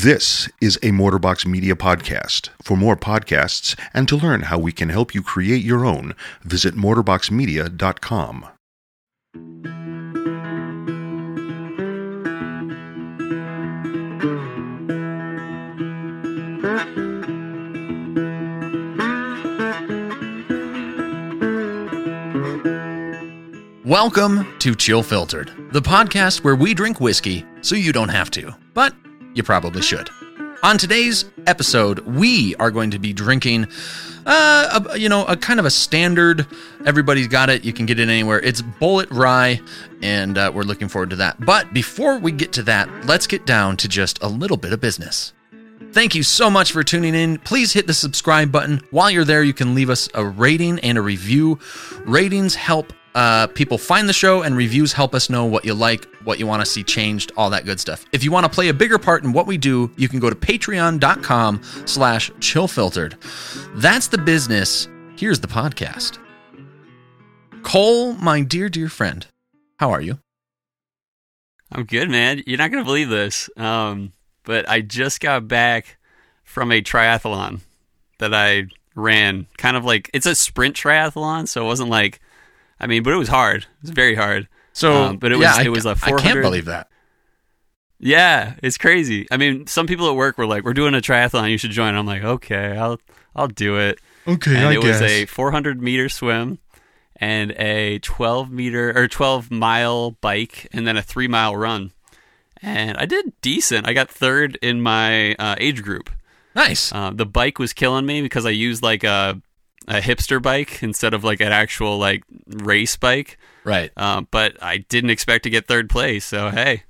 This is a Motorbox Media podcast. For more podcasts and to learn how we can help you create your own, visit motorboxmedia.com. Welcome to Chill Filtered, the podcast where we drink whiskey so you don't have to, but you probably should. On today's episode, we are going to be drinking, uh, a, you know, a kind of a standard. Everybody's got it. You can get it anywhere. It's Bulleit Rye, and uh, we're looking forward to that. But before we get to that, let's get down to just a little bit of business. Thank you so much for tuning in. Please hit the subscribe button. While you're there, you can leave us a rating and a review. Ratings help uh, people find the show, and reviews help us know what you like, what you want to see changed, all that good stuff. If you want to play a bigger part in what we do, you can go to patreon.com slash chillfiltered. That's the business. Here's the podcast. Cole, my dear, dear friend, how are you? I'm good, man. You're not gonna believe this, um, but I just got back from a triathlon that I ran. Kind of like it's a sprint triathlon, so it wasn't like, I mean, but it was hard. It was very hard. So, Um, but it was- yeah, I, it was a I 400 I can't believe that. Yeah, it's crazy. I mean, some people at work were like, "We're doing a triathlon. You should join." I'm like, "Okay, I'll I'll do it." Okay, and it was a 400 meter swim and a 12 meter or 12 mile bike and then a three mile run. And I did decent. I got third in my uh, age group. nice. Uh, the bike was killing me because I used like a a hipster bike instead of like an actual like race bike. right. Uh, but I didn't expect to get third place. So hey,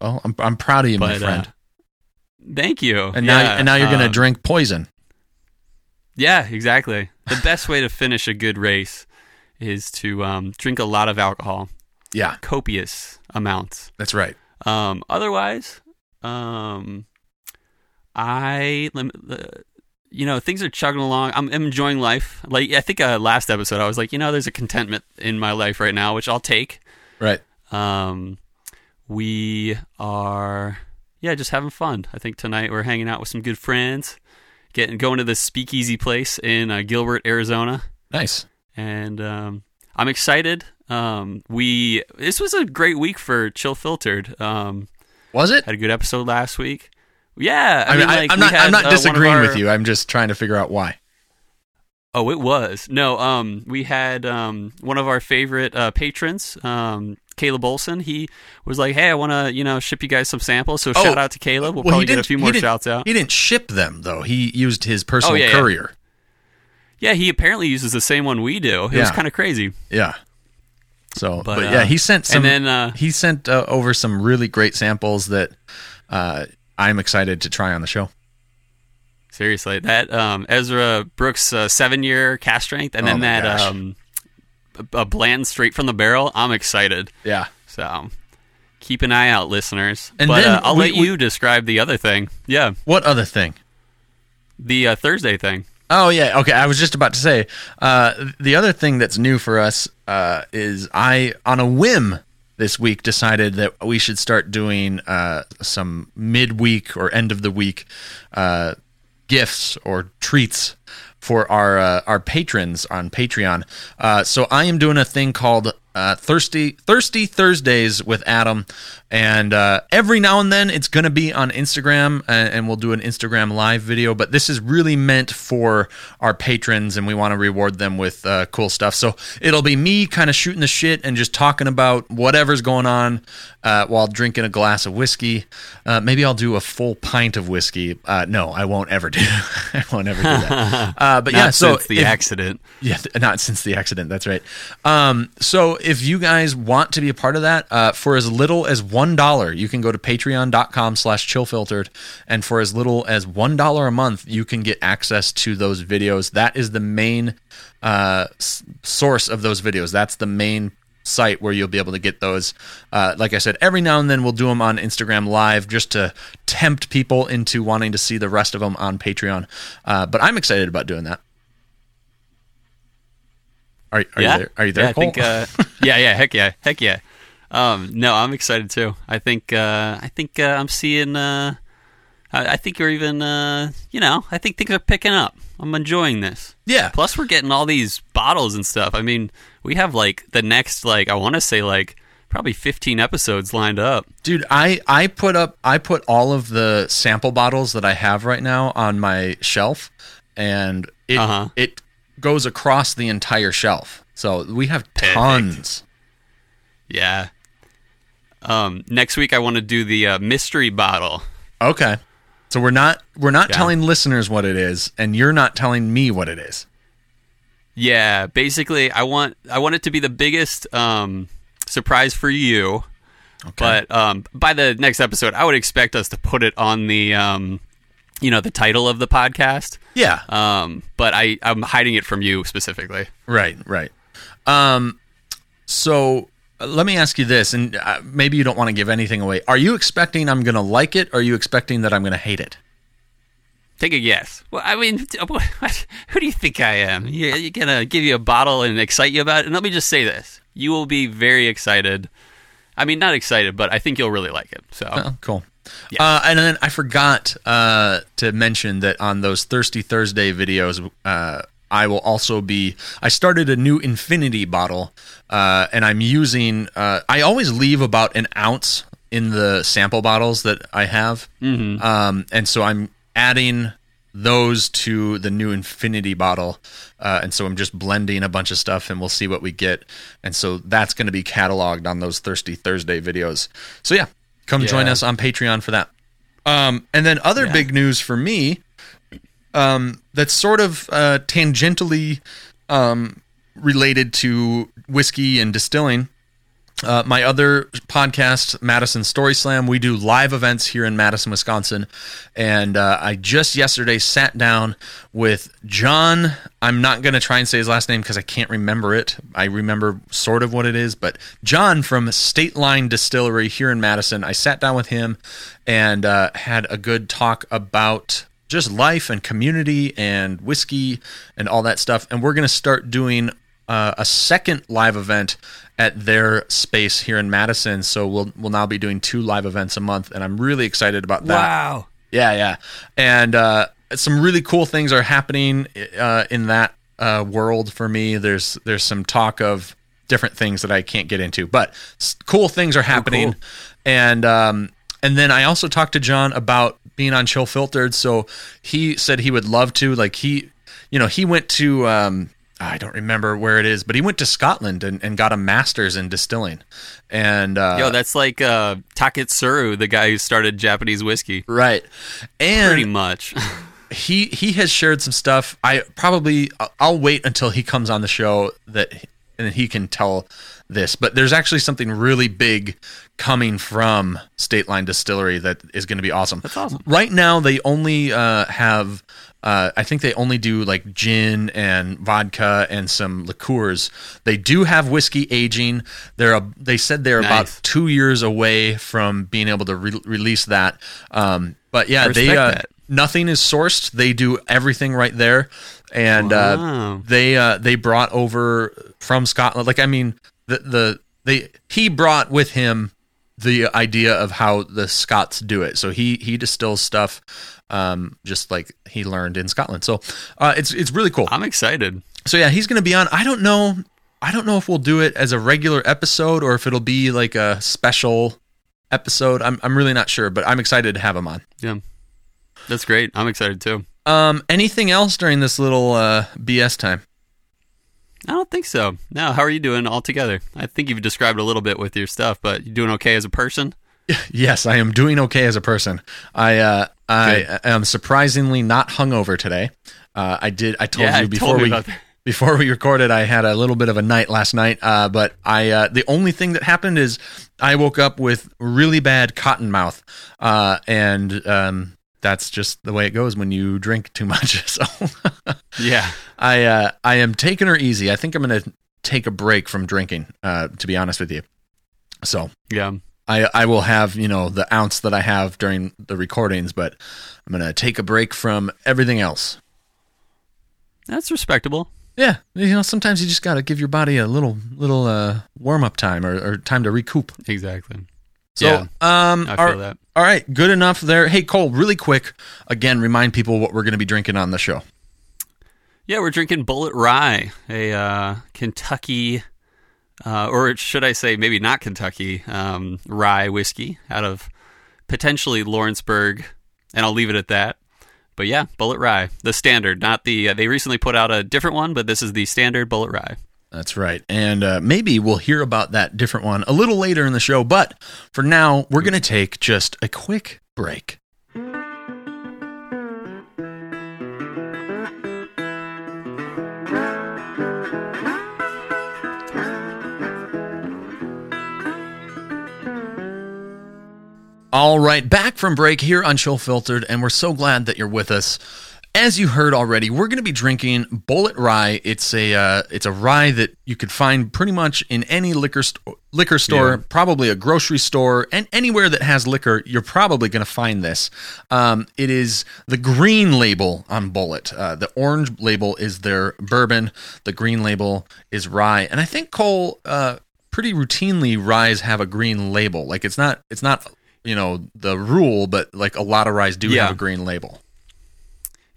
Well, I'm, I'm proud of you, my friend. uh, thank you. and now, and now you're gonna um, drink poison. Yeah, exactly. The best way to finish a good race is to um, drink a lot of alcohol, Yeah, copious amounts. that's right. Um, otherwise, um, I, lem- uh, you know, things are chugging along. I'm, I'm enjoying life. Like I think uh, last episode, I was like, you know, there's a contentment in my life right now, which I'll take. Right. Um, we are, yeah, just having fun. I think tonight we're hanging out with some good friends, getting going to this speakeasy place in uh, Gilbert, Arizona Nice. and um, I'm excited. Um, we this was a great week for Chill Filtered. Um, Was it? had a good episode last week. Yeah, I, I mean, I, like, I'm not. had, I'm not uh, disagreeing our- with you. I'm just trying to figure out why. Oh, it was no. Um, we had um one of our favorite uh, patrons, um, Caleb Olson. He was like, "Hey, I want to you know ship you guys some samples." So Oh, shout out to Caleb. We'll Well, probably get a few more shouts out. He didn't ship them though. He used his personal Oh, yeah, yeah. courier. Yeah, he apparently uses the same one we do. It was kind of crazy. Yeah. So, but, But, yeah, uh, he sent some. and then uh, he sent uh, over some really great samples that uh, I'm excited to try on the show. Seriously, that um, Ezra Brooks uh, seven year cask strength, and Oh then that gosh. um, a, bland straight from the barrel. I'm excited. Yeah. So keep an eye out, listeners. And but then uh, I'll we- let you describe the other thing. Yeah, What other thing? the uh, Thursday thing. Oh yeah, okay. I was just about to say uh, the other thing that's new for us uh, is I, on a whim, this week decided that we should start doing uh, some midweek or end of the week uh, gifts or treats for our uh, our patrons on Patreon. Uh, so I am doing a thing called uh, Thirsty Thirsty Thursdays with Adam, and uh, every now and then it's going to be on Instagram, and, and we'll do an Instagram live video. But this is really meant for our patrons, and we want to reward them with uh, cool stuff. So it'll be me kind of shooting the shit and just talking about whatever's going on uh, while drinking a glass of whiskey. Uh, maybe I'll do a full pint of whiskey. Uh, no, I won't ever do. I won't ever do that. Uh, but yeah, so since the if- accident. yeah, not since the accident. That's right. Um, so if you guys want to be a part of that, uh, for as little as one dollar, you can go to patreon.com slash chillfiltered. And for as little as one dollar a month, you can get access to those videos. That is the main uh, s- source of those videos. That's the main site where you'll be able to get those. Uh, like I said, every now and then we'll do them on Instagram Live just to tempt people into wanting to see the rest of them on Patreon. Uh, but I'm excited about doing that. Are, are yeah, you there? Are you there? Yeah, I think. Uh, yeah, yeah, heck yeah, heck yeah. Um, no, I'm excited too. I think. Uh, I think uh, I'm seeing. Uh, I, I think you're even, uh, you know, I think things are picking up. I'm enjoying this. Yeah. Plus, we're getting all these bottles and stuff. I mean, we have like the next, like, I want to say, like, probably 15 episodes lined up. Dude, I I put up I put all of the sample bottles that I have right now on my shelf and it Uh-huh. it goes across the entire shelf. So we have Perfect. tons. Yeah. Um, next week, I want to do the uh, mystery bottle. Okay. So we're not we're not Yeah. telling listeners what it is and you're not telling me what it is. Yeah, basically, I want I want it to be the biggest um, surprise for you. But um, by the next episode, I would expect us to put it on the um, you know the title of the podcast. Yeah. Um, but I I'm hiding it from you specifically. Right, right. Um, so let me ask you this, and uh, maybe you don't want to give anything away. Are you expecting I'm going to like it, or are you expecting that I'm going to hate it? Take a guess. Well, I mean, what, who do you think I am? You, you gonna give you a bottle and excite you about it? And let me just say this: you will be very excited. I mean, not excited, but I think you'll really like it. So, Oh, cool. Yeah. Uh, and then I forgot uh, to mention that on those Thirsty Thursday videos, uh, I will also be. I started a new infinity bottle, uh, and I'm using. Uh, I always leave about an ounce in the sample bottles that I have, mm-hmm. um, and so I'm adding those to the new infinity bottle uh, and so i'm just blending a bunch of stuff and we'll see what we get and so that's going to be cataloged on those thirsty thursday videos so yeah come join us on patreon for that um, and then other Yeah. big news for me um, that's sort of uh, tangentially um, related to whiskey and distilling. Uh, my other podcast, Madison Story Slam, we do live events here in Madison, Wisconsin. And uh, I just yesterday sat down with John. I'm not going to try and say his last name because I can't remember it. I remember sort of what it is, but John from State Line Distillery here in Madison. I sat down with him and uh, had a good talk about just life and community and whiskey and all that stuff. And we're going to start doing uh, a second live event at their space here in Madison. So we'll we'll now be doing two live events a month, and I'm really excited about that. wow. Yeah, yeah, and uh, some really cool things are happening uh, in that uh, world for me. There's there's some talk of different things that I can't get into, but s- cool things are happening, cool. and um, and then I also talked to John about being on Chill Filtered. So he said he would love to. Like he, you know, he went to. Um, I don't remember where it is, but he went to Scotland and, and got a master's in distilling. And uh, Yo, that's like uh, Taketsuru, the guy who started Japanese whiskey. right, and Pretty much. he he has shared some stuff. I probably I'll wait until he comes on the show that and he can tell this. But there's actually something really big coming from State Line Distillery that is going to be awesome. That's awesome. Right now they only uh, have. Uh, I think they only do like gin and vodka and some liqueurs. They do have whiskey aging. They're a, they said they're about two years away from being able to re- release that. Um, but yeah, they uh, nothing is sourced. They do everything right there, and uh, they uh, they brought over from Scotland. Like I mean, the the they he brought with him the idea of how the Scots do it. So he he distills stuff um, just like he learned in Scotland. So uh, it's it's really cool. I'm excited. So yeah, he's going to be on. I don't know. I don't know if we'll do it as a regular episode or if it'll be like a special episode. I'm I'm really not sure, but I'm excited to have him on. Yeah. That's great. I'm excited too. Um, anything else during this little uh, BS time? I don't think so. No, how are you doing altogether? I think you've described a little bit with your stuff, but you doing okay as a person? Yes, I am doing okay as a person. I uh, I am surprisingly not hungover today. Uh, I did. I told Yeah, you you before told we before we recorded. I had a little bit of a night last night. Uh, but I uh, the only thing that happened is I woke up with really bad cotton mouth, uh, and um, that's just the way it goes when you drink too much. So Yeah. I uh, I am taking her easy. I think I'm going to take a break from drinking. Uh, to be honest with you, so Yeah. I, I will have you know the ounce that I have during the recordings, but I'm gonna take a break from everything else. That's respectable. Yeah, you know sometimes you just gotta give your body a little little uh, warm up time or, or time to recoup. Exactly. So, Yeah, um, I all- feel that. all right, good enough there. Hey, Cole, really quick, again, remind people what we're going to be drinking on the show. Yeah, we're drinking Bulleit Rye, a uh, Kentucky, uh, or should I say, maybe not Kentucky, um, rye whiskey out of potentially Lawrenceburg, and I'll leave it at that. But yeah, Bulleit Rye, the standard, not the. Uh, they recently put out a different one, but this is the standard Bulleit Rye. That's right. And uh, maybe we'll hear about that different one a little later in the show. But for now, we're going to take just a quick break. All right, back from break here on Chill Filtered, and we're so glad that you're with us. As you heard already, we're going to be drinking Bulleit Rye. It's a uh, it's a rye that you could find pretty much in any liquor liquor store, Yeah. probably a grocery store, and anywhere that has liquor. You're probably going to find this. Um, it is the green label on Bulleit. Uh, the orange label is their bourbon. The green label is rye, and I think Cole uh, pretty routinely ryes have a green label. Like it's not it's not you know the rule, but like a lot of ryes do Yeah. have a green label.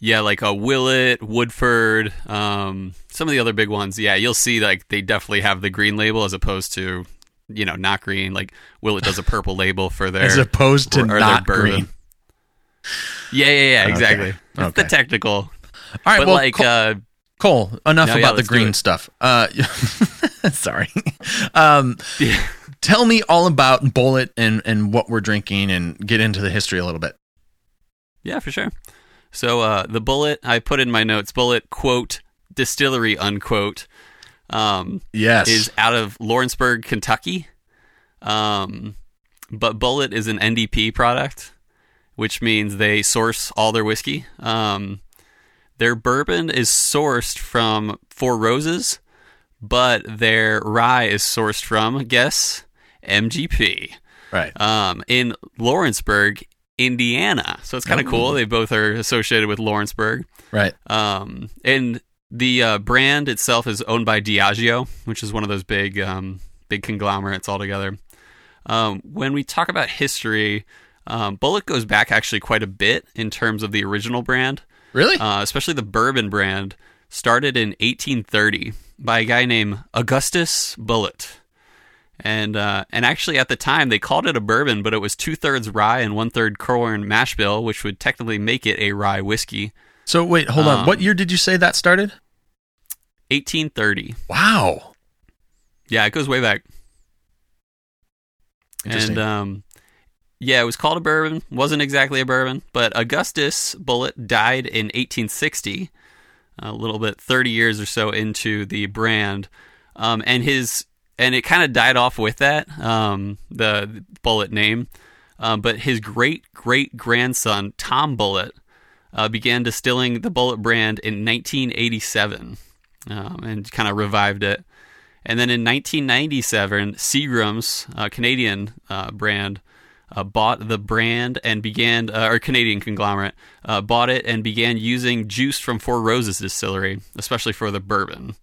Yeah, like a Willet, Woodford, um, some of the other big ones. Yeah, you'll see like they definitely have the green label as opposed to, you know, not green. Like Willet does a purple label for their as opposed to or- or not green. Yeah, yeah, yeah, exactly. Okay. It's Okay. the technical. All right, but well, like, Cole, uh, Cole, enough No, yeah, about the green stuff. Uh, sorry. Um, yeah. tell me all about Bulleit and and what we're drinking, and get into the history a little bit. Yeah, for sure. So uh, the Bulleit I put in my notes. Bulleit quote distillery unquote um, Yes, is out of Lawrenceburg, Kentucky. Um, but Bulleit is an NDP product, which means they source all their whiskey. Um, their bourbon is sourced from Four Roses, but their rye is sourced from guess MGP right. um, in Lawrenceburg, Indiana. So it's kind of cool. They both are associated with Lawrenceburg. Right. Um, and the uh, brand itself is owned by Diageo, which is one of those big, um, big conglomerates altogether. Um, when we talk about history, um, Bulleit goes back actually quite a bit in terms of the original brand, Really? uh, especially the bourbon brand. Started in 1830 by a guy named Augustus Bulleit. And uh, and actually at the time they called it a bourbon, but it was two thirds rye and one third corn mash bill, which would technically make it a rye whiskey. so wait, hold on. um, What year did you say that started? 1830. Wow. Yeah, it goes way back. And um, yeah, it was called a bourbon. wasn't exactly a bourbon, but Augustus Bulleit died in 1860, a little bit 30 years or so into the brand, um, and his and it kind of died off with that um, the Bulleit name, um, but his great great grandson Tom Bulleit uh, began distilling the Bulleit brand in 1987, um, and kind of revived it. And then in 1997, Seagram's uh, Canadian uh, brand uh, bought the brand and began, uh, or Canadian conglomerate, uh, bought it and began using juice from Four Roses Distillery, especially for the bourbon.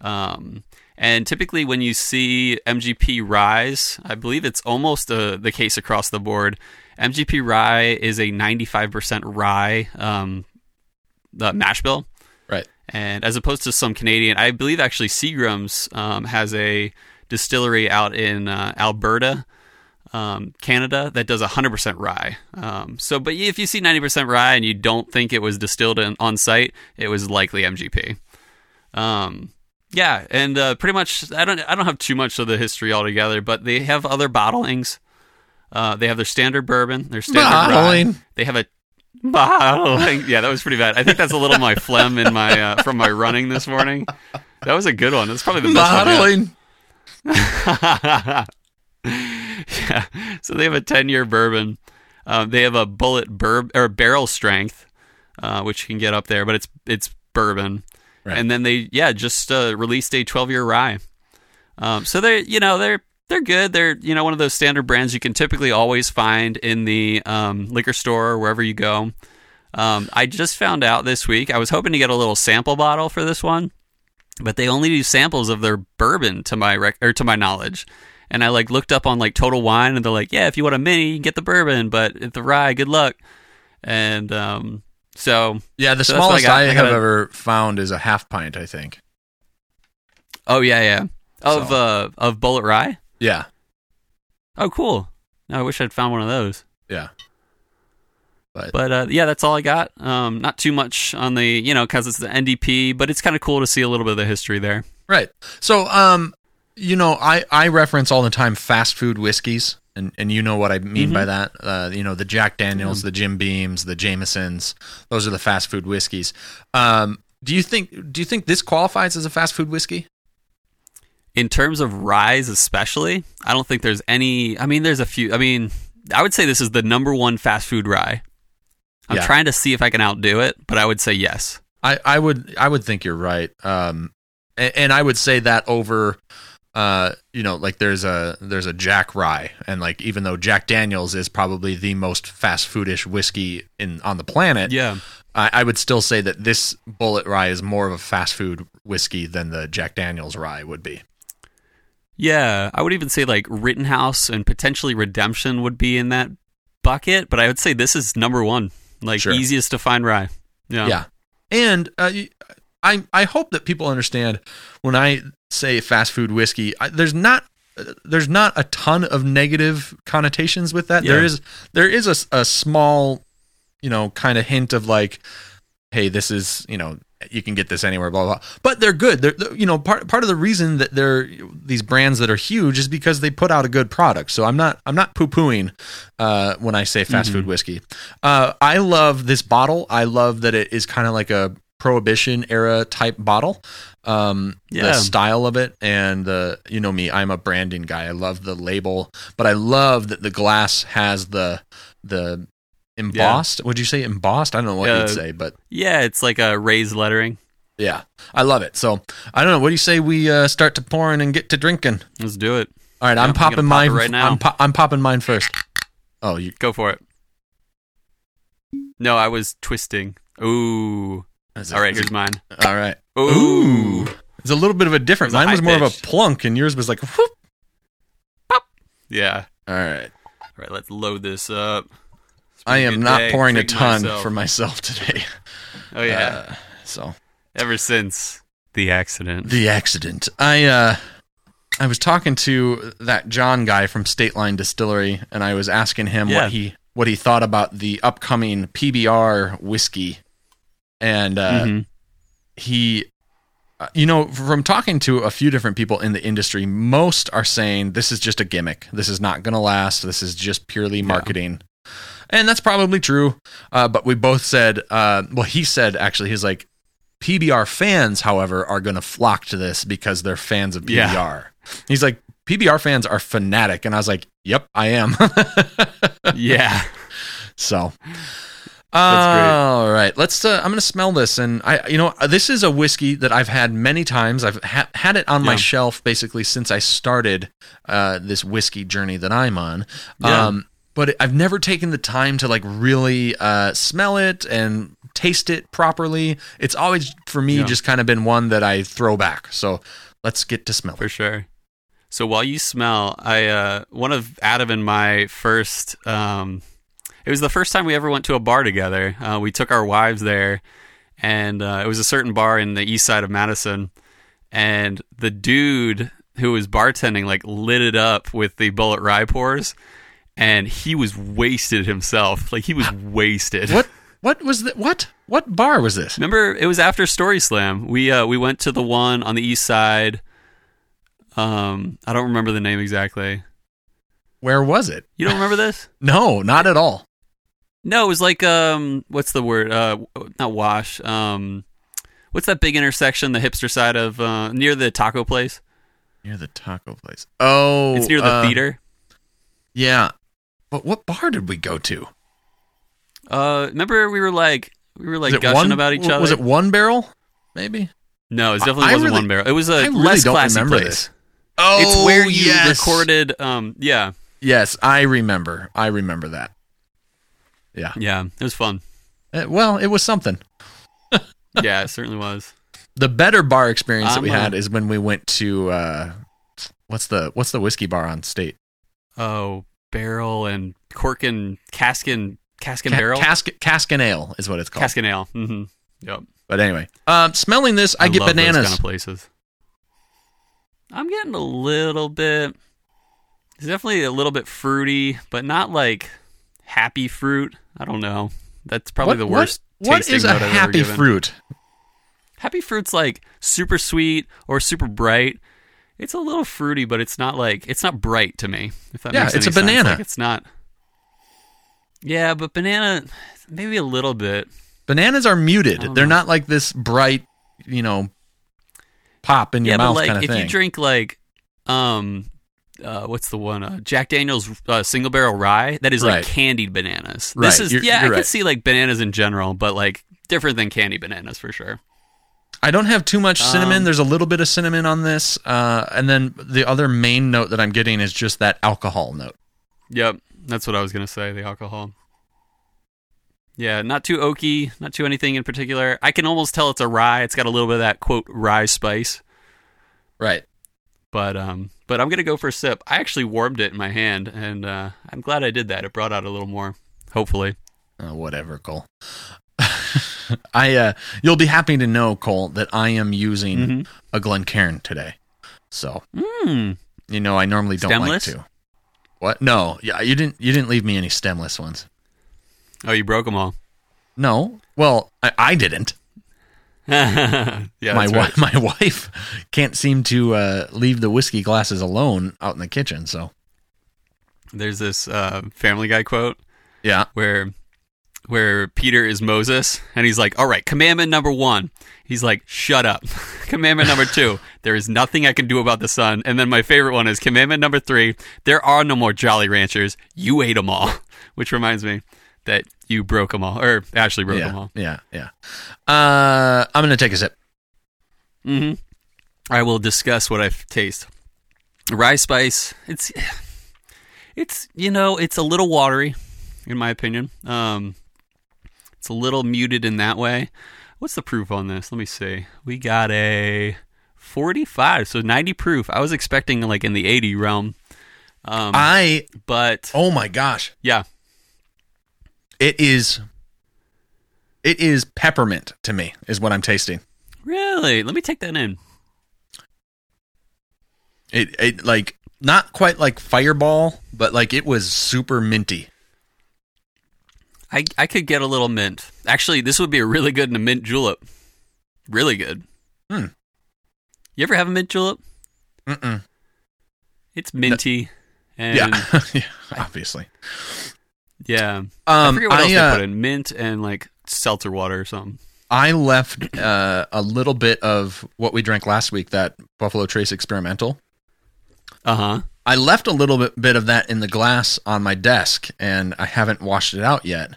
Um, and typically, when you see MGP ryes, I believe it's almost uh, the case across the board. MGP rye is a 95% rye um, the mash bill. Right. And as opposed to some Canadian, I believe actually Seagram's um, has a distillery out in uh, Alberta, um, Canada, that does 100% rye. Um, so, but if you see 90% rye and you don't think it was distilled in, on site, it was likely MGP. Yeah, and uh, pretty much, I don't, I don't have too much of the history altogether, but they have other bottlings. Uh, they have their standard bourbon, their standard rye. Bottling. They have a bottling. Yeah, that was pretty bad. I think that's a little my phlegm in my uh, from my running this morning. That was a good one. That's probably the best Bottling. yeah. So they have a ten year bourbon. Um, they have a Bulleit burb or barrel strength, uh, which you can get up there, but it's it's bourbon. Right. And then they yeah just uh, released a twelve year rye. Um, so they're you know they're they're good. They're you know one of those standard brands you can typically always find in the um, liquor store or wherever you go. Um, I just found out this week. I was hoping to get a little sample bottle for this one, but they only do samples of their bourbon to my rec- or to my knowledge, And I like looked up on like Total Wine, and they're like, "Yeah, if you want a mini, you can get the bourbon, but if the rye, good luck." And um, so Yeah, the So I smallest. I, I have gotta- ever found is a half pint. I think. oh yeah, yeah, of So- uh of Bulleit Rye. Yeah, Oh, cool. I wish I'd found one of those. yeah. But, But uh, yeah, that's all I got. Um, not too much on the you know because it's the NDP, but it's kind of cool to see a little bit of the history there. right. So, um, you know, I I reference all the time fast food whiskeys, and and you know what I mean by that. Uh, you know, the Jack Daniels, the Jim Beams, the Jamesons. Those are the fast food whiskeys. Um, do you think do you think this qualifies as a fast food whiskey? In terms of ryes, especially, I don't think there's any. I mean, there's a few. I mean, I would say this is the number one fast food rye. I'm Yeah. trying to see if I can outdo it, but I would say yes. I, I would I would think you're right. Um, and, and I would say that over, uh, you know, like there's a there's a Jack Rye, and like even though Jack Daniels is probably the most fast foodish whiskey in on the planet, Yeah. I, I would still say that this Bulleit Rye is more of a fast food whiskey than the Jack Daniels Rye would be. Yeah, I would even say like Rittenhouse and potentially Redemption would be in that bucket, but I would say this is number one, like Sure. easiest to find rye. Yeah, Yeah, and uh, I I hope that people understand when I say fast food whiskey, I, there's not there's not a ton of negative connotations with that. There Yeah. is there is a, a small, you know, kind of hint of like, hey, this is you know you can get this anywhere, blah blah. blah. But they're good. They're they're- you know part part of the reason that they're these brands that are huge is because they put out a good product. So I'm not I'm not poo pooing uh, when I say fast food whiskey. Uh, I love this bottle. I love that it is kind of like a prohibition era type bottle. Um, the style of it and the you know me, I'm a branding guy. I love the label, but I love that the glass has the the embossed. Would you say embossed? I don't know what Uh, you'd say, but yeah, it's like a raised lettering. yeah, I love it. So I don't know. What do you say we uh, start to pouring and get to drinking? Let's do it. All right, Yeah, I'm I'm popping pop mine right now. I'm, po- I'm popping mine first. Oh, you Go for it. No, I was twisting. Ooh. It- All right, is here's mine. all right. Ooh. It's a little bit of a different. It was a Mine was high more of a plunk, and yours was like a whoop. Yeah. All right. All right, let's load this up. I am not day. pouring a ton myself. for myself today. Oh yeah. Uh, so Ever since the accident. the accident. I uh I was talking to that John guy from State Line Distillery and I was asking him Yeah. what he what he thought about the upcoming PBR whiskey. And uh Mhm. he uh, you know from talking to a few different people in the industry most are saying this is just a gimmick this is not going to last this is just purely marketing and that's probably true uh, but we both said uh, well he said actually he's like pbr fans however are going to flock to this because they're fans of pbr Yeah. he's like pbr fans are fanatic and i was like yep i am yeah. So. All right, let's. Uh, I'm gonna smell this, and I, you know, this is a whiskey that I've had many times. I've ha- had it on my shelf basically since I started uh, this whiskey journey that I'm on. Yeah. Um, but I've never taken the time to like really uh, smell it and taste it properly. It's always for me Yeah. just kind of been one that I throw back. So let's get to smell For it. sure. So while you smell, I uh, one of Adam and my first. Um, it was the first time we ever went to a bar together. Uh, we took our wives there, and uh, it was a certain bar in the east side of Madison. And the dude who was bartending like lit it up with the Bulleit rye pours, and he was wasted himself. Like he was wasted. What? What was that? What? What bar was this? Remember, it was after Story Slam. We uh, we went to the one on the east side. Um, I don't remember the name exactly. Where was it? You don't remember this? No, not at all. No, it was like um, what's the word? Uh, not wash. Um, what's that big intersection? The hipster side of uh, near the taco place. Near the taco place. Oh, It's near the uh, theater. Yeah, but what bar did we go to? Uh, remember we were like we were like gushing one, about each other. Was it one barrel? Maybe. No, it definitely I wasn't really- one barrel. It was a really less classy place. this. Oh, It's where you yes. recorded. Um, yeah, Yes, I remember. I remember that. Yeah. yeah, it was fun. Uh, well, it was something. yeah, it certainly was. The better bar experience that we had is when we went to uh, what's the what's the whiskey bar on State? Oh, barrel and cork and cask and cask and Ca- barrel. Cask cask and ale is what it's called. cask and ale. Mm-hmm. Yep. But anyway, um, smelling this, I, get love bananas. Kind of places. I'm getting a little bit. It's definitely a little bit fruity, but not like happy fruit. I don't know. That's probably What- the worst. what tasting is a happy fruit? Happy fruit's like super sweet or super bright. It's a little fruity, but it's not like it's not bright to me. If that Yeah, makes it's a sense. banana. Like, it's not. Yeah, but banana, maybe a little bit. Bananas are muted. They're know. not like this bright, you know, pop in your yeah, mouth but like kind of if thing. you drink like, um, uh, what's the one? Uh, Jack Daniel's uh, single barrel rye. That is Right. like candied bananas. Right, This is you're- yeah, you're I right. could see like bananas in general, but like different than candy bananas for sure. I don't have too much cinnamon. Um, There's a little bit of cinnamon on this, uh, and then the other main note that I'm getting is just that alcohol note. Yep, that's what I was gonna say. The alcohol. Yeah, not too oaky, not too anything in particular. I can almost tell it's a rye. It's got a little bit of that quote rye spice, Right. but um, but I'm gonna go for a sip. I actually warmed it in my hand, and uh, I'm glad I did that. It brought out a little more. Hopefully, Uh, whatever, Cole. I uh, you'll be happy to know, Cole, that I am using Mhm. a Glencairn today. So mm, you know, I normally don't like to. What? No, yeah, you didn't. You didn't leave me any stemless ones. oh, you broke them all. No. Well, I, I didn't. Yeah, my right. my wife can't seem to uh, leave the whiskey glasses alone out in the kitchen. So There's this uh, Family Guy quote yeah, where where Peter is Moses and he's like, "All right, commandment number 1." He's like, "Shut up." commandment number 2, there is nothing I can do about the sun. And then my favorite one is commandment number 3, there are no more Jolly Ranchers. You ate them all. Which reminds me that you broke them all or Ashley broke them all. yeah, yeah. Uh, I'm gonna take a sip. Mhm. I will discuss what I taste. Rye spice, it's it's you know, it's a little watery in my opinion. Um it's a little muted in that way. What's the proof on this? Let me see. We got a 45, so 90 proof. I was expecting like in the 80 realm. Um I but oh my gosh, yeah. It is. It is peppermint to me, is what I'm tasting. Really? Let me take that in. It it like not quite like Fireball, but like it was super minty. I I could get a little mint. Actually, this would be a really good in a mint julep. Really good. Hmm. You ever have a mint julep? Mm-mm. It's minty. And Yeah, yeah. yeah, obviously. I Yeah, um, forget what else I, they uh, put in. Mint and like seltzer water or something. I left uh, a little bit of what we drank last week, that Buffalo Trace experimental. Uh huh. I left a little bit, bit of that in the glass on my desk, and I haven't washed it out yet.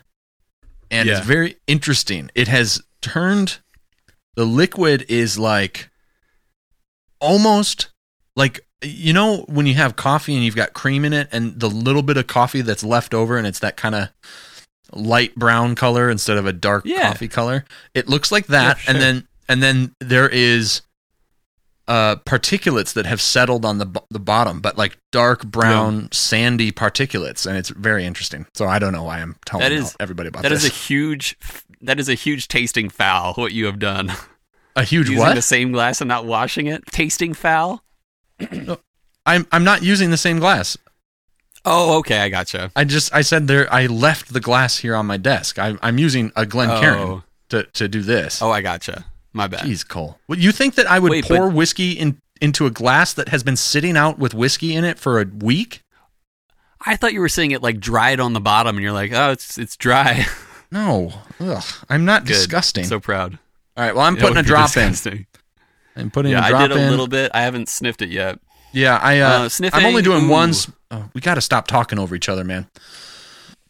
And Yeah. it's very interesting. It has turned the liquid is like almost like you know when you have coffee and you've got cream in it, and the little bit of coffee that's left over, and it's that kind of light brown color instead of a dark Yeah. coffee color. It looks like that, Yeah, and then and then there is uh, particulates that have settled on the the bottom, but like dark brown, sandy particulates, and it's very interesting. So I don't know why I'm telling That is- everybody about That is this. a huge. That is a huge tasting foul. What you have done a, huge using what? the same glass and not washing it. Tasting foul. I'm I'm not using the same glass. Oh, okay. I gotcha. I just I said there I left the glass here on my desk. I, I'm using a Glencairn Oh. to to do this. Oh, I gotcha. My bad. Jeez, Cole. What, you think that I would Wait, pour whiskey in into a glass that has been sitting out with whiskey in it for a week? I thought you were saying it like dried on the bottom, and you're like, oh, it's it's dry. No. Ugh. I'm not Good. disgusting. So proud. All right. Well, I'm That putting a drop in. I'm putting Yeah, a I drop I did a in. little bit. I haven't sniffed it yet. Yeah, I. Uh, Uh, sniffing, I'm only doing ooh. one. Oh, we got to stop talking over each other, man.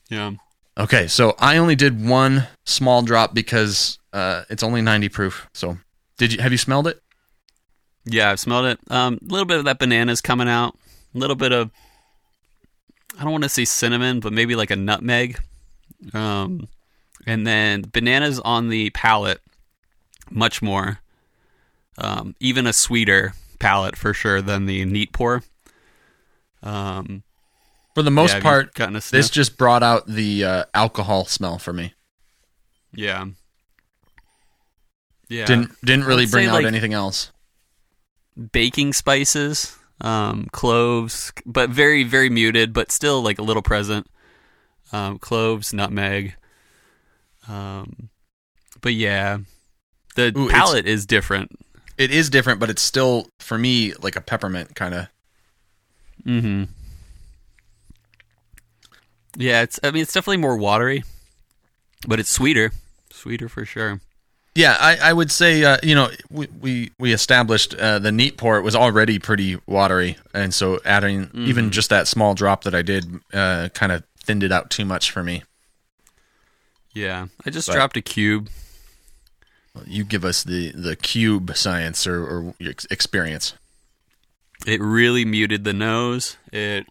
Yeah. Okay, so I only did one small drop because uh, it's only 90 proof. So, did you have you smelled it? Yeah, I've smelled it. Um, a little bit of that banana's coming out. A little bit of, I don't want to say cinnamon, but maybe like a nutmeg. Um, and then bananas on the palate, much more. Um, even a sweeter palate for sure than the neat pour. Um, For the most yeah, part, this just brought out the uh, alcohol smell for me. yeah, yeah. Didn't didn't really I'd bring out like- anything else. baking spices, um, cloves, but very very muted, but still like a little present. Um, cloves, nutmeg. Um, but yeah, the Ooh, is different. It is different, but it's still for me like a peppermint kind of. Mm-hmm. Yeah, it's. I mean, it's definitely more watery, but it's sweeter. Sweeter for sure. Yeah, I, I would say uh, you know we we, we established uh, the neat pour was already pretty watery, and so adding even just that small drop that I did uh, kind of thinned it out too much for me. Yeah, I just But- dropped a cube. You give us the the cube science or, or experience. It really muted the nose. It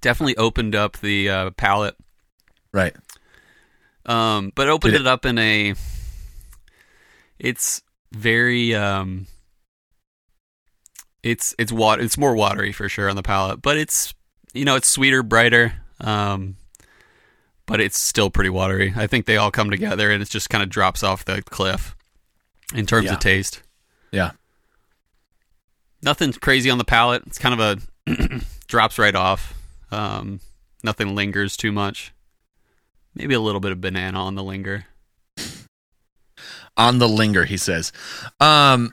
definitely opened up the uh, palate, Right. um, but opened Did it, up in a. It's very. Um, it's it's water. It's more watery for sure on the palate, but it's you know it's sweeter, brighter. Um, but it's still pretty watery. I think they all come together and it just kind of drops off the cliff in terms Yeah. of taste. Yeah. Nothing crazy on the palate. It's kind of a drops right off. Um, nothing lingers too much. Maybe a little bit of banana on the linger. on the linger he says um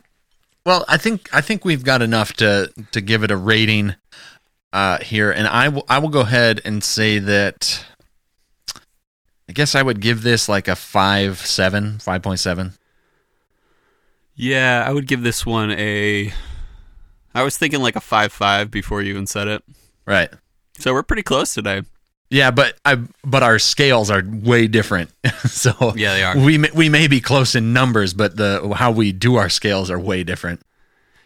well i think i think we've got enough to to give it a rating uh here and i will i will go ahead and say that i guess i would give this like a 5 7 5.7 Yeah, I would give this one a. I was thinking like a five five before you even said it. right So we're pretty close today. yeah but i but our scales are way different so Yeah, they are. we may, we may be close in numbers but the how we do our scales are way different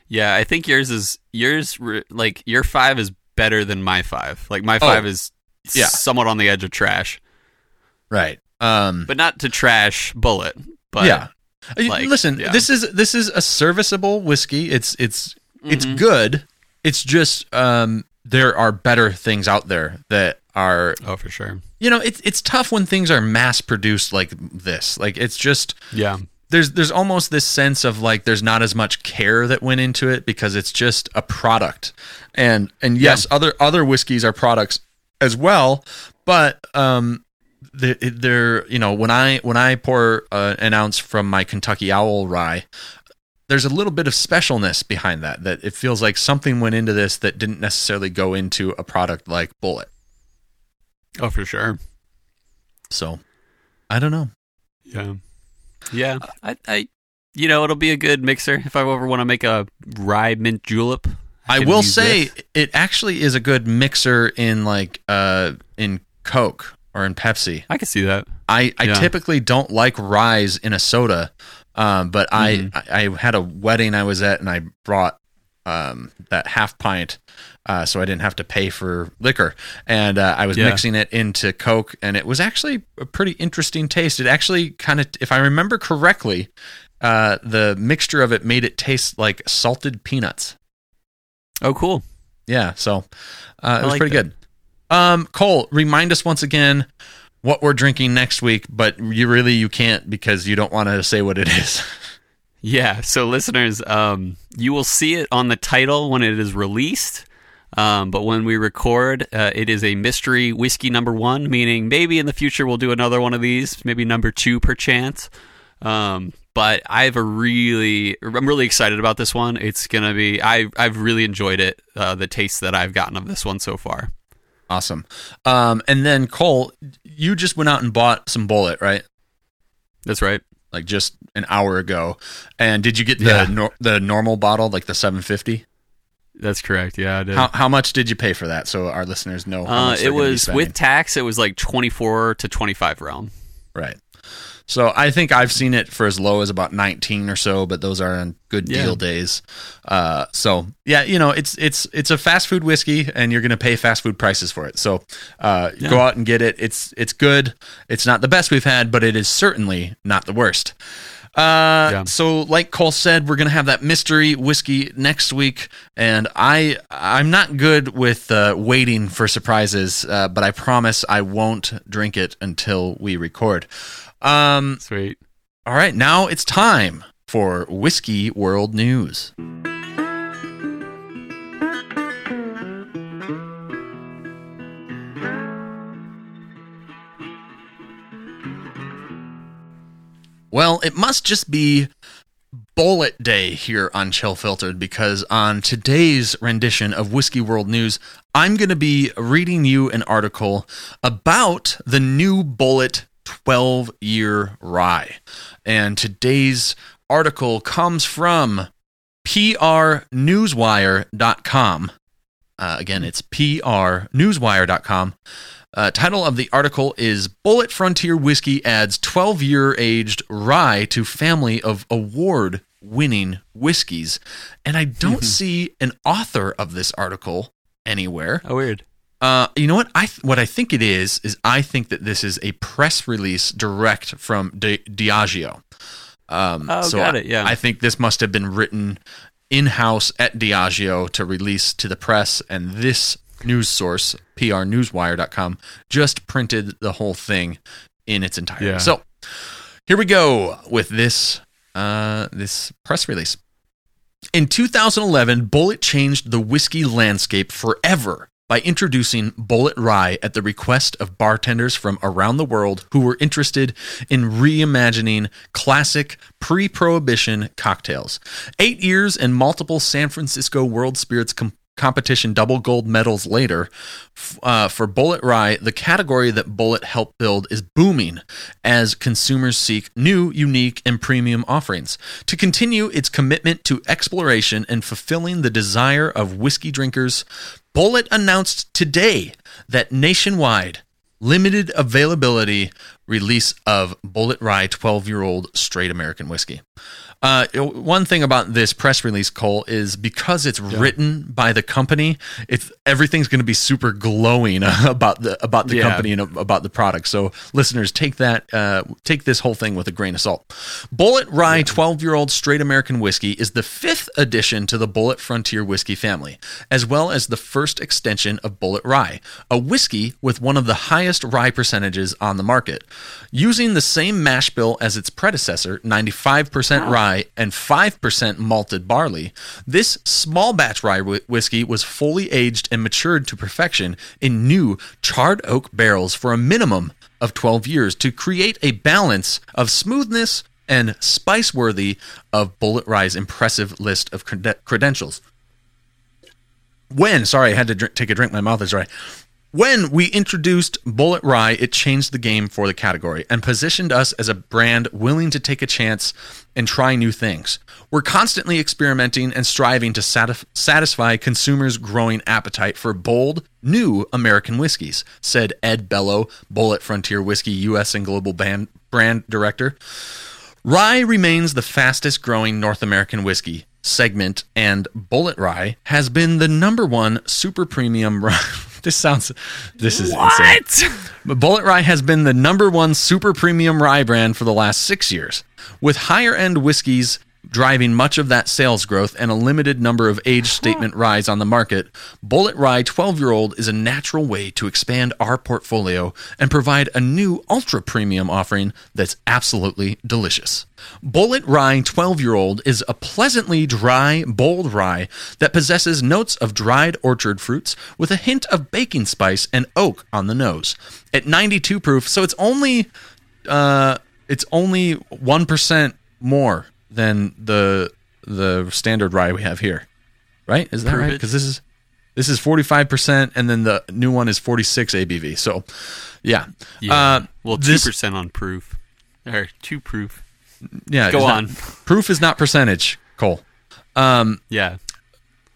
Yeah, I think yours is yours like your five is better than my five. Like my Oh, five is yeah. somewhat on the edge of trash, right um but not to trash Bulleit. But yeah. Uh, like, Listen, yeah. this is this is a serviceable whiskey. It's it's it's Mm-hmm. good. It's just um there are better things out there that are oh for sure. you know, it's it's tough when things are mass produced like this. Like it's just Yeah, there's there's almost this sense of like there's not as much care that went into it because it's just a product. And and yes, other other whiskeys are products as well, but um they- they're you know when I when I pour uh, an ounce from my Kentucky Owl rye, there's a little bit of specialness behind that. That it feels like something went into this that didn't necessarily go into a product like Bulleit. oh for sure. So I don't know. Yeah, yeah. I, I, you know, it'll be a good mixer if I ever want to make a rye mint julep. I can will say this. it actually is a good mixer in like uh in Coke or in Pepsi. I can see that. I, I Yeah. typically don't like ryes in a soda, um, but Mhm. I, I I had a wedding I was at and I brought um, that half pint, uh, so I didn't have to pay for liquor, and uh, I was Yeah. mixing it into Coke, and it was actually a pretty interesting taste. It actually kind of, if I remember correctly, uh, the mixture of it made it taste like salted peanuts. Oh, cool. Yeah, so uh, it was like pretty that. good. Um, Cole, remind us once again what we're drinking next week, but you really you can't because you don't want to say what it is. Yeah. So, listeners, um, you will see it on the title when it is released. Um, but when we record, uh, it is a mystery whiskey number one, meaning maybe in the future we'll do another one of these, maybe number two per chance. Um, but I have a really, I'm really excited about this one. It's gonna be, I, I've really enjoyed it. Uh, the taste that I've gotten of this one so far. awesome. Um, and then Cole, you just went out and bought some Bulleit, right? That's right. Like just an hour ago. And did you get the Yeah. nor- the normal bottle, like the 750? That's correct. Yeah, I did. How how much did you pay for that? So our listeners know. How uh, much they're it gonna be was with tax. It was like 24 to 25 realm. Right. So I think I've seen it for as low as about 19 or so, but those are on good Yeah. deal days. Uh, so yeah, you know, it's it's it's a fast food whiskey, and you're gonna pay fast food prices for it. So uh, go out and get it. It's it's good. It's not the best we've had, but it is certainly not the worst. Uh, Yeah. so like Cole said, we're gonna have that mystery whiskey next week, and I I'm not good with uh, waiting for surprises, uh, but I promise I won't drink it until we record. Um, Sweet. all right, now it's time for whiskey world news. Well, it must just be Bulleit Day here on Chill Filtered because on today's rendition of Whiskey World News, I'm going to be reading you an article about the new Bulleit 12 year rye. And today's article comes from prnewswire.com. Uh, again, it's prnewswire.com. Uh, title of the article is Bulleit Frontier Whiskey adds 12 year aged rye to family of award winning whiskeys. And I don't see an author of this article anywhere. Oh, weird. Uh, you know what? I th- what I think it is is I think that this is a press release direct from Di- Diageo. Um, Oh, so got I- it, yeah. I think this must have been written in house at Diageo to release to the press, and this news source, prnewswire.com, just printed the whole thing in its entirety. Yeah. So here we go with this uh, this press release. In 2011, Bulleit changed the whiskey landscape forever by introducing Bulleit Rye at the request of bartenders from around the world who were interested in reimagining classic pre prohibition cocktails. Eight years and multiple San Francisco World Spirits com- competition double gold medals later, uh, for Bulleit Rye, the category that Bulleit helped build is booming as consumers seek new, unique, and premium offerings. To continue its commitment to exploration and fulfilling the desire of whiskey drinkers, Bulleit announced today that nationwide limited availability release of Bulleit Rye 12 year old straight American whiskey. Uh, one thing about this press release, Cole, is because it's written by the company, it's everything's going to be super glowing about the about the Yeah. company and about the product. So, listeners, take that uh, take this whole thing with a grain of salt. Bulleit Rye 12 year old straight American whiskey is the fifth addition to the Bulleit Frontier whiskey family, as well as the first extension of Bulleit Rye, a whiskey with one of the highest rye percentages on the market. Using the same mash bill as its predecessor, 95% rye and 5% malted barley, this small batch rye whi- whiskey was fully aged and matured to perfection in new charred oak barrels for a minimum of 12 years to create a balance of smoothness and spice worthy of Bulleit Rye's impressive list of crede- credentials. When sorry i had to drink, take a drink. My mouth is dry when we introduced Bulleit rye it changed the game for the category and positioned us as a brand willing to take a chance and try new things we're constantly experimenting and striving to satisf- satisfy consumers growing appetite for bold new american whiskeys said ed bello Bulleit frontier whiskey us and global band, brand director Rye remains the fastest growing North American whiskey segment, and Bulleit Rye has been the number one super premium rye. This sounds, this is insane. But Bulleit Rye has been the number one super premium rye brand for the last six years, with higher end whiskeys driving much of that sales growth and a limited number of age statement ryes on the market. Bulleit Rye 12 year old is a natural way to expand our portfolio and provide a new ultra premium offering that's absolutely delicious. Bulleit Rye 12 year old is a pleasantly dry, bold rye that possesses notes of dried orchard fruits with a hint of baking spice and oak on the nose. At 92 proof, so it's only uh, it's only one percent more than the the standard rye we have here, right? Is that Prove right? Because this is this is forty five percent, and then the new one is forty six ABV. So, yeah, Yeah. Uh, well, two percent on proof, or two proof. yeah. Go it's not- on. proof is not percentage, Cole. Um, Yeah.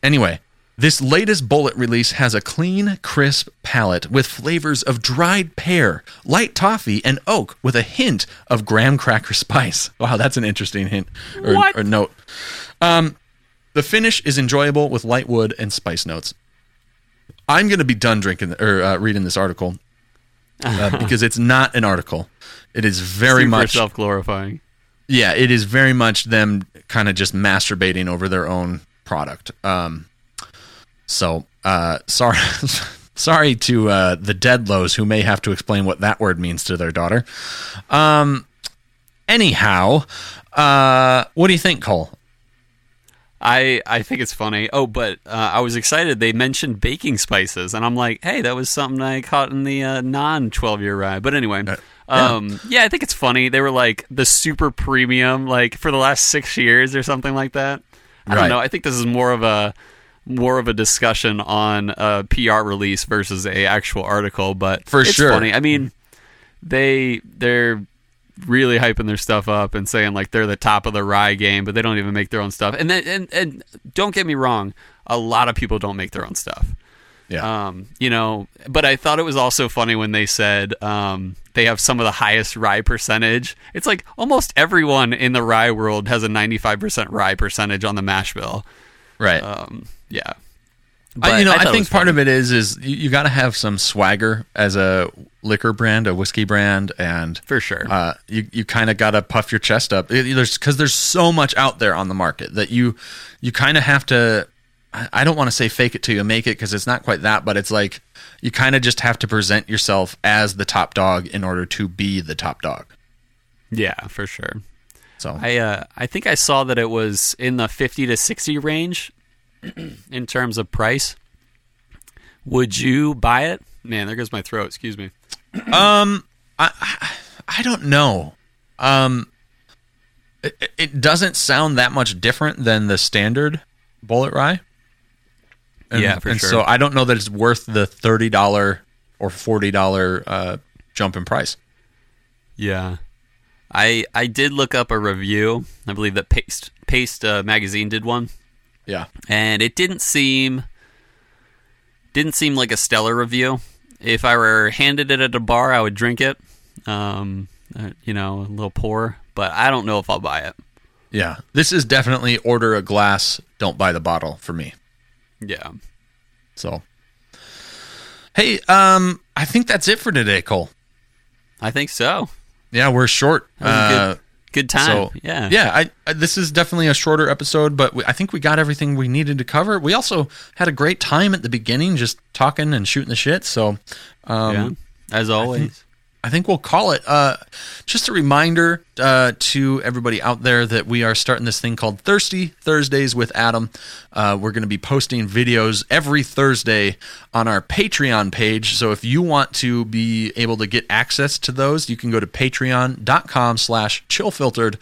anyway, This latest Bulleit release has a clean, crisp palate with flavors of dried pear, light toffee, and oak with a hint of graham cracker spice. Wow, that's an interesting hint or, or note. Um, the finish is enjoyable with light wood and spice notes. I'm going to be done drinking or uh, reading this article uh, because it's not an article. It is very Super much self-glorifying. yeah, it is very much them kind of just masturbating over their own product. Um, so uh, sorry, sorry to uh, the Deadlows who may have to explain what that word means to their daughter. Um, anyhow, uh, what do you think, Cole? I I think it's funny. Oh, but uh, I was excited. They mentioned baking spices, and I'm like, hey, that was something I caught in the uh, non 12 year ride. But anyway, um, yeah, I think it's funny. They were like the super premium, like for the last six years or something like that. I Right. don't know. I think this is more of a more of a discussion on a PR release versus a actual article. But For it's sure. funny. I mean, they they're really hyping their stuff up and saying like they're the top of the rye game, but they don't even make their own stuff. And then and, and don't get me wrong, a lot of people don't make their own stuff. Yeah. Um, you know, but I thought it was also funny when they said um, they have some of the highest rye percentage. It's like almost everyone in the rye world has a 95% rye percentage on the mash bill. right. Um, yeah. I, you know, I, it think part funny. of it is is you, you got to have some swagger as a liquor brand, a whiskey brand, and For sure. uh, you you kind of got to puff your chest up. It- there's because there's so much out there on the market that you you kind of have to. I I don't want to say fake it till you make it because it's not quite that, but it's like you kind of just have to present yourself as the top dog in order to be the top dog. yeah, for sure. So I uh, I think I saw that it was in the 50 to 60 range in terms of price. Would you buy it? Man, there goes my throat. Excuse me. Um, I I- don't know. Um, it, it doesn't sound that much different than the standard Bulleit rye. And, Yeah, for and sure. So I don't know that it's worth the thirty dollar or forty dollar uh, jump in price. Yeah. I I did look up a review. I believe that Paste Paste uh, magazine did one, Yeah, and it didn't seem didn't seem like a stellar review. If I were handed it at a bar, I would drink it. Um, uh, you know, a little pour, but I don't know if I'll buy it. yeah. This is definitely order a glass, don't buy the bottle for me. Yeah. So, hey, um, I think that's it for today, Cole. I think so. Yeah, we're short. That was a Uh, good, time. So yeah. yeah. I, I this is definitely a shorter episode, but we, I think we got everything we needed to cover. We also had a great time at the beginning, just talking and shooting the shit. So, um, yeah. As always. I think we'll call it. Uh, just a reminder uh, to everybody out there that we are starting this thing called Thirsty Thursdays with Adam. Uh, we're going to be posting videos every Thursday on our Patreon page. So if you want to be able to get access to those, you can go to patreon.com slash chillfiltered.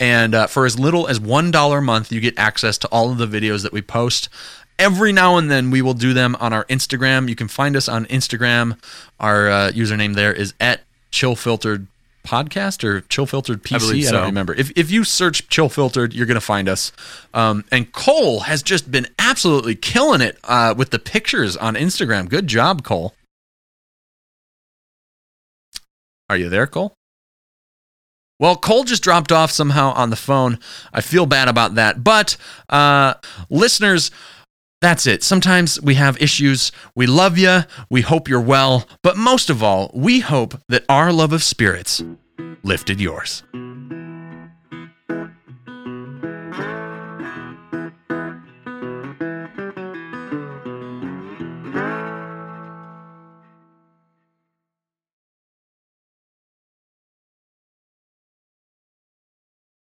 And uh, for as little as $1 a month, you get access to all of the videos that we post every now and then we will do them on our Instagram. You can find us on Instagram. Our uh, username there is at Chill Filtered Podcast or Chill Filtered PC. I, believe don't so. remember. If if you search Chill Filtered, you're gonna find us. Um, and Cole has just been absolutely killing it uh, with the pictures on Instagram. Good job, Cole. Are you there, Cole? Well, Cole just dropped off somehow on the phone. I feel bad about that. But uh, listeners, that's it. Sometimes we have issues. We love you. We hope you're well. But most of all, we hope that our love of spirits lifted yours.